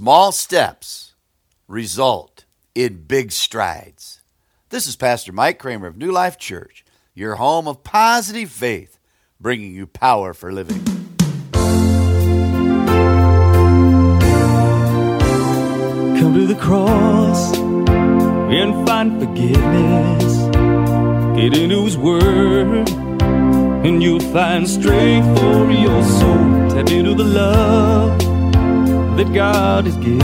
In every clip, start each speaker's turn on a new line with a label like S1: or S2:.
S1: Small steps result in big strides. This is Pastor Mike Kramer of New Life Church, your home of positive faith, bringing you power for living.
S2: Come to the cross and find forgiveness. Get into His Word, and you'll find strength for your soul. Tap into the love that God has given,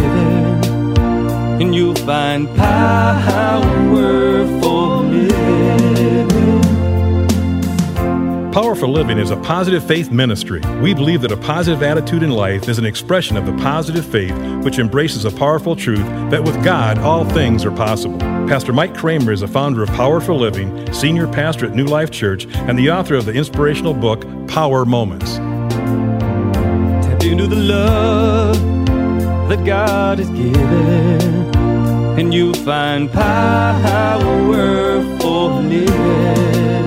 S2: and you'll find power for living.
S3: Power for Living is a positive faith ministry. We believe that a positive attitude in life is an expression of the positive faith which embraces a powerful truth that with God all things are possible. Pastor Mike Kramer is a founder of Power for Living, senior pastor at New Life Church, and the author of the inspirational book Power Moments.
S2: Tap into the love that God has given, and you'll find power for living.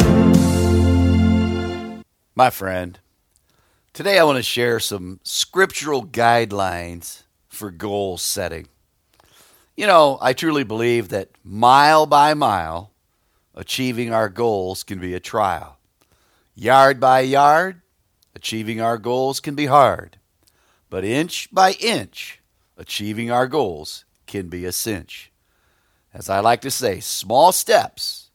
S1: My friend, today I want to share some scriptural guidelines for goal setting. You know, I truly believe that mile by mile, achieving our goals can be a trial. Yard by yard, achieving our goals can be hard. But inch by inch, achieving our goals can be a cinch. As I like to say, small steps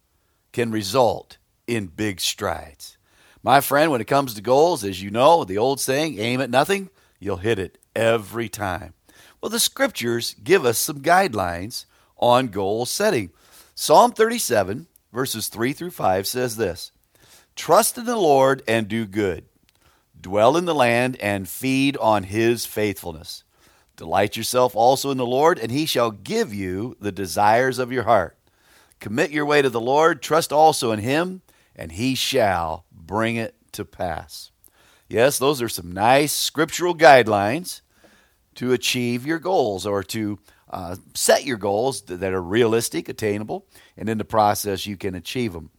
S1: can result in big strides. My friend, when it comes to goals, as you know, the old saying, aim at nothing, you'll hit it every time. Well, the scriptures give us some guidelines on goal setting. Psalm 37, verses 3 through 5 says this Trust in the Lord and do good. Dwell in the land and feed on his faithfulness. Delight yourself also in the Lord, and he shall give you the desires of your heart. Commit your way to the Lord, trust also in him, and he shall bring it to pass. Yes, those are some nice scriptural guidelines to achieve your goals or to uh, set your goals that are realistic, attainable, and in the process you can achieve them.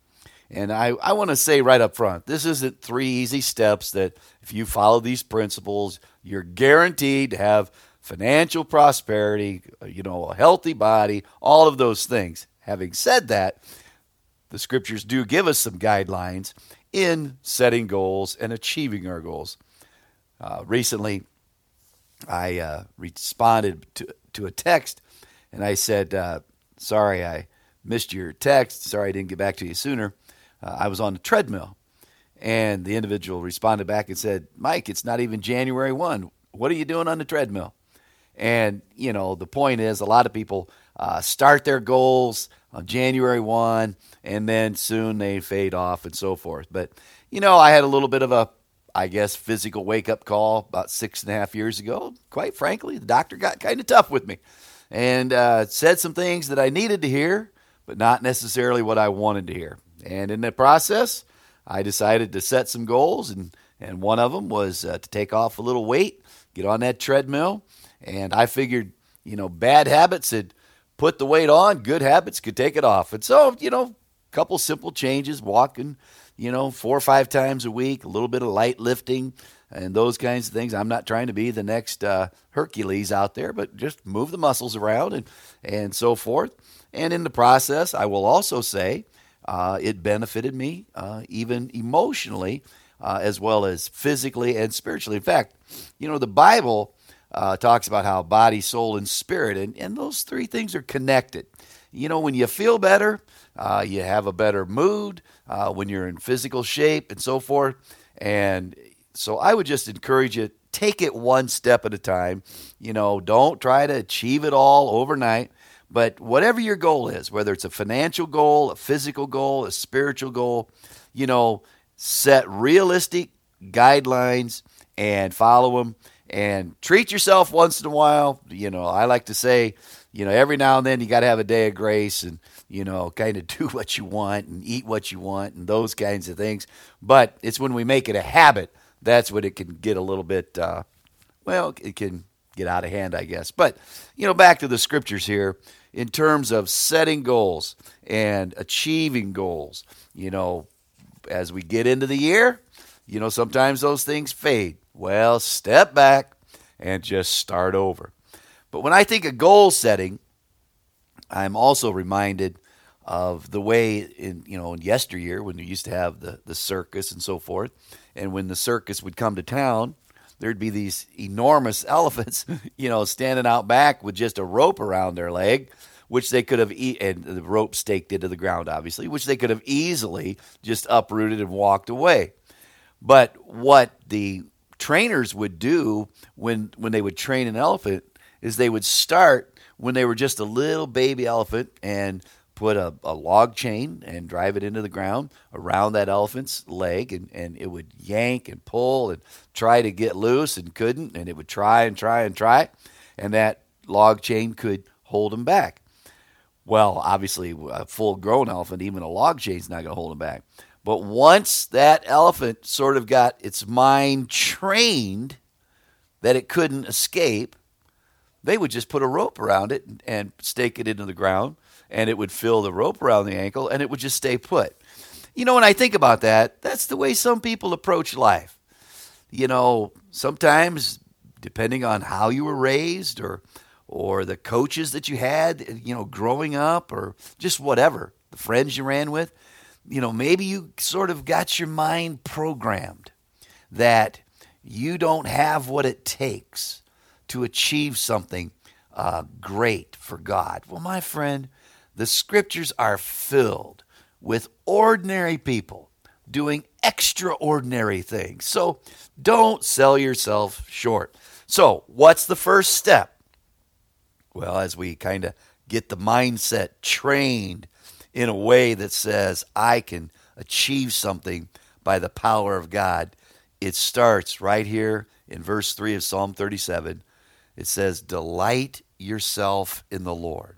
S1: And I, I want to say right up front this isn't three easy steps that if you follow these principles, you're guaranteed to have financial prosperity, you know, a healthy body, all of those things. Having said that, the scriptures do give us some guidelines in setting goals and achieving our goals. Uh, recently, I uh, responded to, to a text and I said, uh, Sorry, I missed your text. Sorry, I didn't get back to you sooner. Uh, I was on the treadmill. And the individual responded back and said, Mike, it's not even January 1. What are you doing on the treadmill? And, you know, the point is a lot of people uh, start their goals on January 1 and then soon they fade off and so forth. But, you know, I had a little bit of a, I guess, physical wake up call about six and a half years ago. Quite frankly, the doctor got kind of tough with me and uh, said some things that I needed to hear, but not necessarily what I wanted to hear. And in the process, I decided to set some goals, and, and one of them was uh, to take off a little weight, get on that treadmill. And I figured, you know, bad habits had put the weight on, good habits could take it off. And so, you know, a couple simple changes, walking, you know, four or five times a week, a little bit of light lifting, and those kinds of things. I'm not trying to be the next uh, Hercules out there, but just move the muscles around and, and so forth. And in the process, I will also say uh, it benefited me uh, even emotionally uh, as well as physically and spiritually. In fact, you know, the Bible uh, talks about how body, soul, and spirit, and, and those three things are connected. You know, when you feel better, uh, you have a better mood, uh, when you're in physical shape, and so forth. And so I would just encourage you take it one step at a time. You know, don't try to achieve it all overnight. But whatever your goal is, whether it's a financial goal, a physical goal, a spiritual goal, you know, set realistic guidelines and follow them and treat yourself once in a while. You know, I like to say, you know, every now and then you got to have a day of grace and, you know, kind of do what you want and eat what you want and those kinds of things. But it's when we make it a habit that's when it can get a little bit, uh, well, it can get out of hand, I guess. But, you know, back to the scriptures here in terms of setting goals and achieving goals, you know, as we get into the year, you know, sometimes those things fade. Well, step back and just start over. But when I think of goal setting, I'm also reminded of the way in you know in yesteryear when we used to have the the circus and so forth, and when the circus would come to town, there'd be these enormous elephants, you know, standing out back with just a rope around their leg, which they could have e- and the rope staked into the ground, obviously, which they could have easily just uprooted and walked away. But what the trainers would do when when they would train an elephant is they would start when they were just a little baby elephant and put a, a log chain and drive it into the ground around that elephant's leg and, and it would yank and pull and try to get loose and couldn't and it would try and try and try and that log chain could hold him back. Well obviously a full grown elephant even a log chain's not going to hold him back but once that elephant sort of got its mind trained that it couldn't escape they would just put a rope around it and stake it into the ground and it would fill the rope around the ankle and it would just stay put. You know, when I think about that, that's the way some people approach life. You know, sometimes depending on how you were raised or or the coaches that you had, you know, growing up or just whatever, the friends you ran with, you know, maybe you sort of got your mind programmed that you don't have what it takes to achieve something uh, great for God. Well, my friend, the scriptures are filled with ordinary people doing extraordinary things. So don't sell yourself short. So, what's the first step? Well, as we kind of get the mindset trained in a way that says, I can achieve something by the power of God, it starts right here in verse 3 of Psalm 37. It says, Delight yourself in the Lord.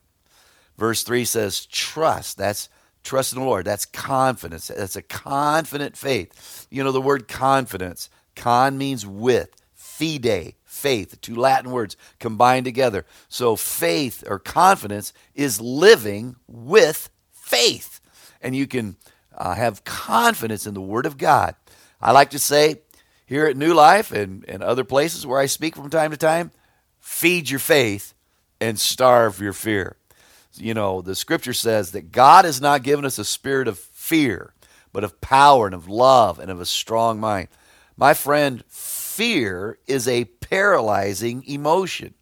S1: Verse 3 says, trust. That's trust in the Lord. That's confidence. That's a confident faith. You know, the word confidence, con means with, fide, faith, two Latin words combined together. So faith or confidence is living with faith. And you can uh, have confidence in the Word of God. I like to say here at New Life and, and other places where I speak from time to time, feed your faith and starve your fear you know, the scripture says that God has not given us a spirit of fear, but of power and of love and of a strong mind. My friend, fear is a paralyzing emotion.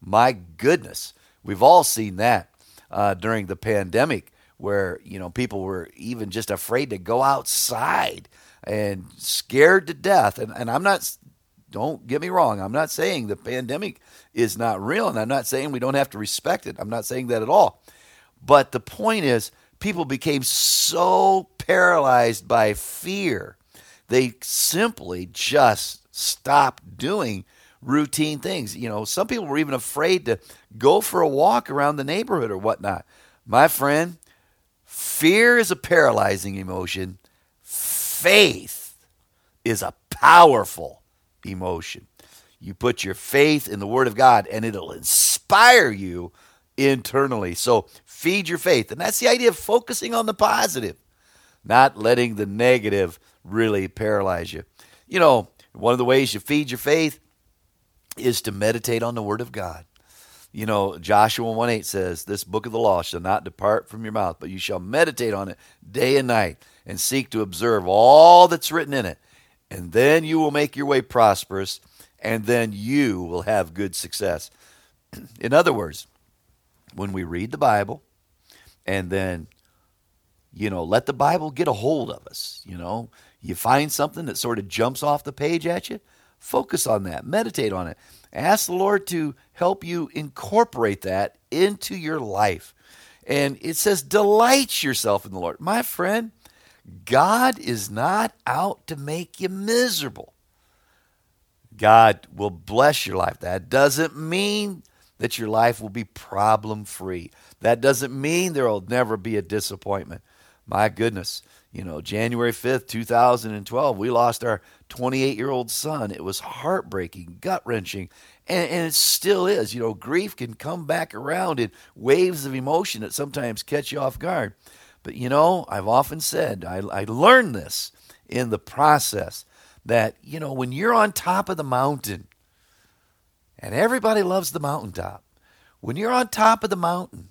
S1: My goodness, we've all seen that uh, during the pandemic, where you know people were even just afraid to go outside and scared to death. And, and I'm not don't get me wrong. I'm not saying the pandemic is not real, and I'm not saying we don't have to respect it. I'm not saying that at all. But the point is, people became so paralyzed by fear, they simply just stopped doing routine things. You know, some people were even afraid to go for a walk around the neighborhood or whatnot. My friend, fear is a paralyzing emotion. Faith is a powerful emotion. You put your faith in the Word of God, and it'll inspire you internally. So feed your faith. And that's the idea of focusing on the positive, not letting the negative really paralyze you. You know, one of the ways you feed your faith is to meditate on the Word of God. You know, Joshua 1 8 says, This book of the law shall not depart from your mouth, but you shall meditate on it day and night and seek to observe all that's written in it and then you will make your way prosperous, and then you will have good success. In other words, when we read the Bible and then, you know, let the Bible get a hold of us, you know, you find something that sort of jumps off the page at you, focus on that, meditate on it. Ask the Lord to help you incorporate that into your life. And it says, delight yourself in the Lord. My friend, God is not out to make you miserable. God will bless your life. That doesn't mean that your life will be problem free. That doesn't mean there will never be a disappointment. My goodness, you know, January 5th, 2012, we lost our 28 year old son. It was heartbreaking, gut wrenching, and, and, it still is. You know, grief can come back around in waves of emotion that sometimes catch you off guard. But you know, I've often said, I, I learned this in the process that, you know, when you're on top of the mountain, and everybody loves the mountaintop, When you're on top of the mountain,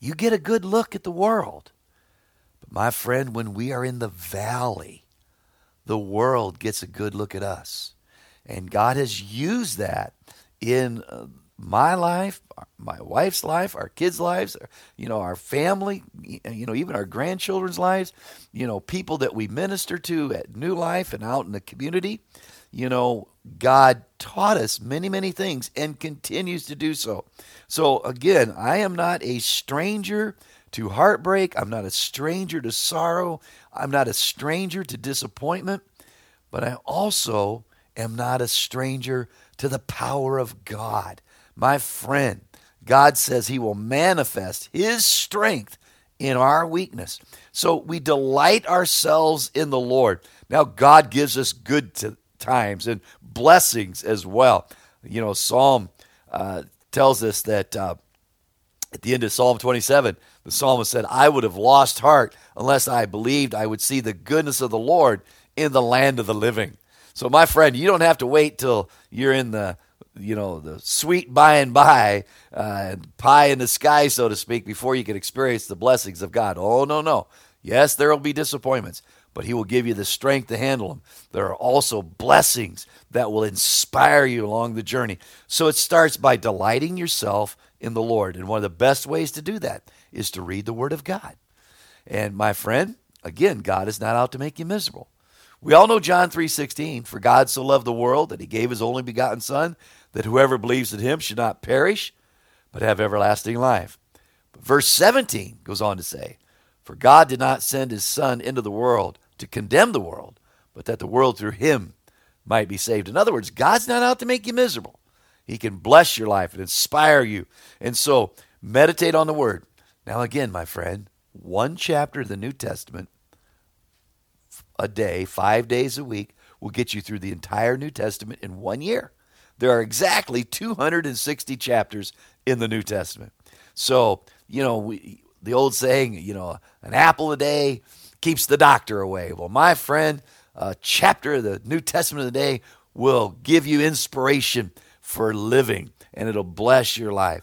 S1: you get a good look at the world. My friend, when we are in the valley, the world gets a good look at us. And God has used that in uh, my life, my wife's life, our kids' lives, you know, our family, you know, even our grandchildren's lives, you know, people that we minister to at New Life and out in the community. You know, God taught us many, many things and continues to do so. So, again, I am not a stranger to heartbreak. I'm not a stranger to sorrow. I'm not a stranger to disappointment. But I also am not a stranger to the power of God. My friend, God says He will manifest His strength in our weakness. So we delight ourselves in the Lord. Now, God gives us good t- times and blessings as well. You know, Psalm uh, tells us that uh, at the end of Psalm 27, the psalmist said, I would have lost heart unless I believed I would see the goodness of the Lord in the land of the living. So, my friend, you don't have to wait till you're in the you know the sweet by and by, uh, pie in the sky, so to speak, before you can experience the blessings of God. Oh no, no. Yes, there will be disappointments, but He will give you the strength to handle them. There are also blessings that will inspire you along the journey. So it starts by delighting yourself in the Lord, and one of the best ways to do that is to read the Word of God. And my friend, again, God is not out to make you miserable. We all know John 3:16, for God so loved the world that he gave his only begotten son that whoever believes in him should not perish but have everlasting life. But verse 17 goes on to say, for God did not send his son into the world to condemn the world, but that the world through him might be saved. In other words, God's not out to make you miserable. He can bless your life and inspire you. And so, meditate on the word. Now again, my friend, one chapter of the New Testament a day, five days a week, will get you through the entire New Testament in one year. There are exactly 260 chapters in the New Testament. So, you know, we, the old saying, you know, an apple a day keeps the doctor away. Well, my friend, a chapter of the New Testament of the day will give you inspiration for living and it'll bless your life.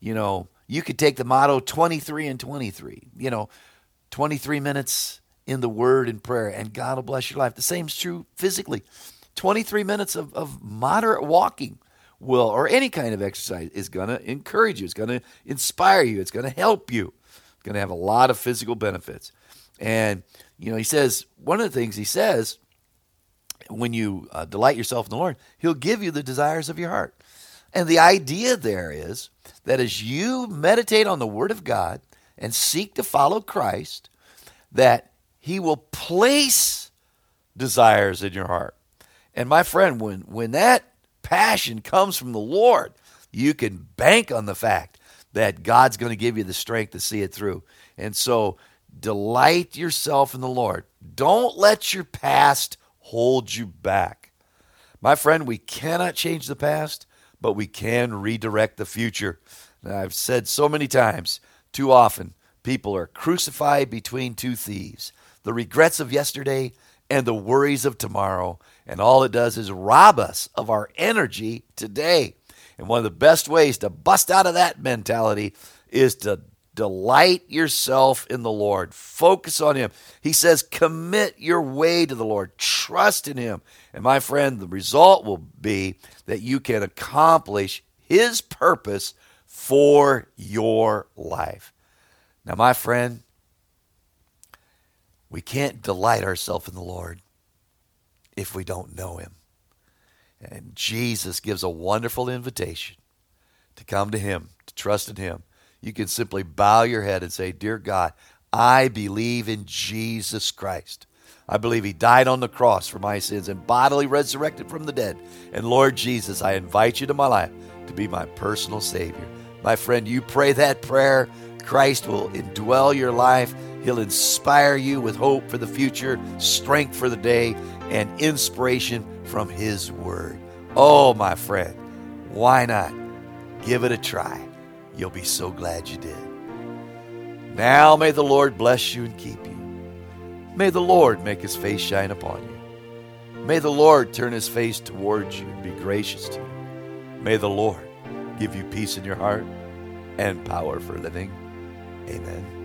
S1: You know, you could take the motto 23 and 23, you know, 23 minutes in the word and prayer, and God will bless your life. The same is true physically. 23 minutes of, of moderate walking will, or any kind of exercise, is going to encourage you. It's going to inspire you. It's going to help you. Going to have a lot of physical benefits. And, you know, he says, one of the things he says, when you uh, delight yourself in the Lord, he'll give you the desires of your heart. And the idea there is that as you meditate on the Word of God and seek to follow Christ, that he will place desires in your heart. And my friend, when, when that passion comes from the Lord, you can bank on the fact that God's going to give you the strength to see it through. And so delight yourself in the Lord. Don't let your past hold you back. My friend, we cannot change the past, but we can redirect the future. Now, I've said so many times, too often, people are crucified between two thieves the regrets of yesterday and the worries of tomorrow. And all it does is rob us of our energy today. And one of the best ways to bust out of that mentality is to delight yourself in the Lord. Focus on Him. He says, commit your way to the Lord. Trust in Him. And my friend, the result will be that you can accomplish His purpose for your life. Now, my friend, we can't delight ourselves in the Lord if we don't know Him. And Jesus gives a wonderful invitation to come to Him, to trust in Him. You can simply bow your head and say, Dear God, I believe in Jesus Christ. I believe He died on the cross for my sins and bodily resurrected from the dead. And Lord Jesus, I invite you to my life to be my personal Savior. My friend, you pray that prayer, Christ will indwell your life He'll inspire you with hope for the future, strength for the day, and inspiration from His Word. Oh, my friend, why not? Give it a try. You'll be so glad you did. Now may the Lord bless you and keep you. May the Lord make his face shine upon you. May the Lord turn his face towards you and be gracious to you. May the Lord give you peace in your heart and power for living. Amen.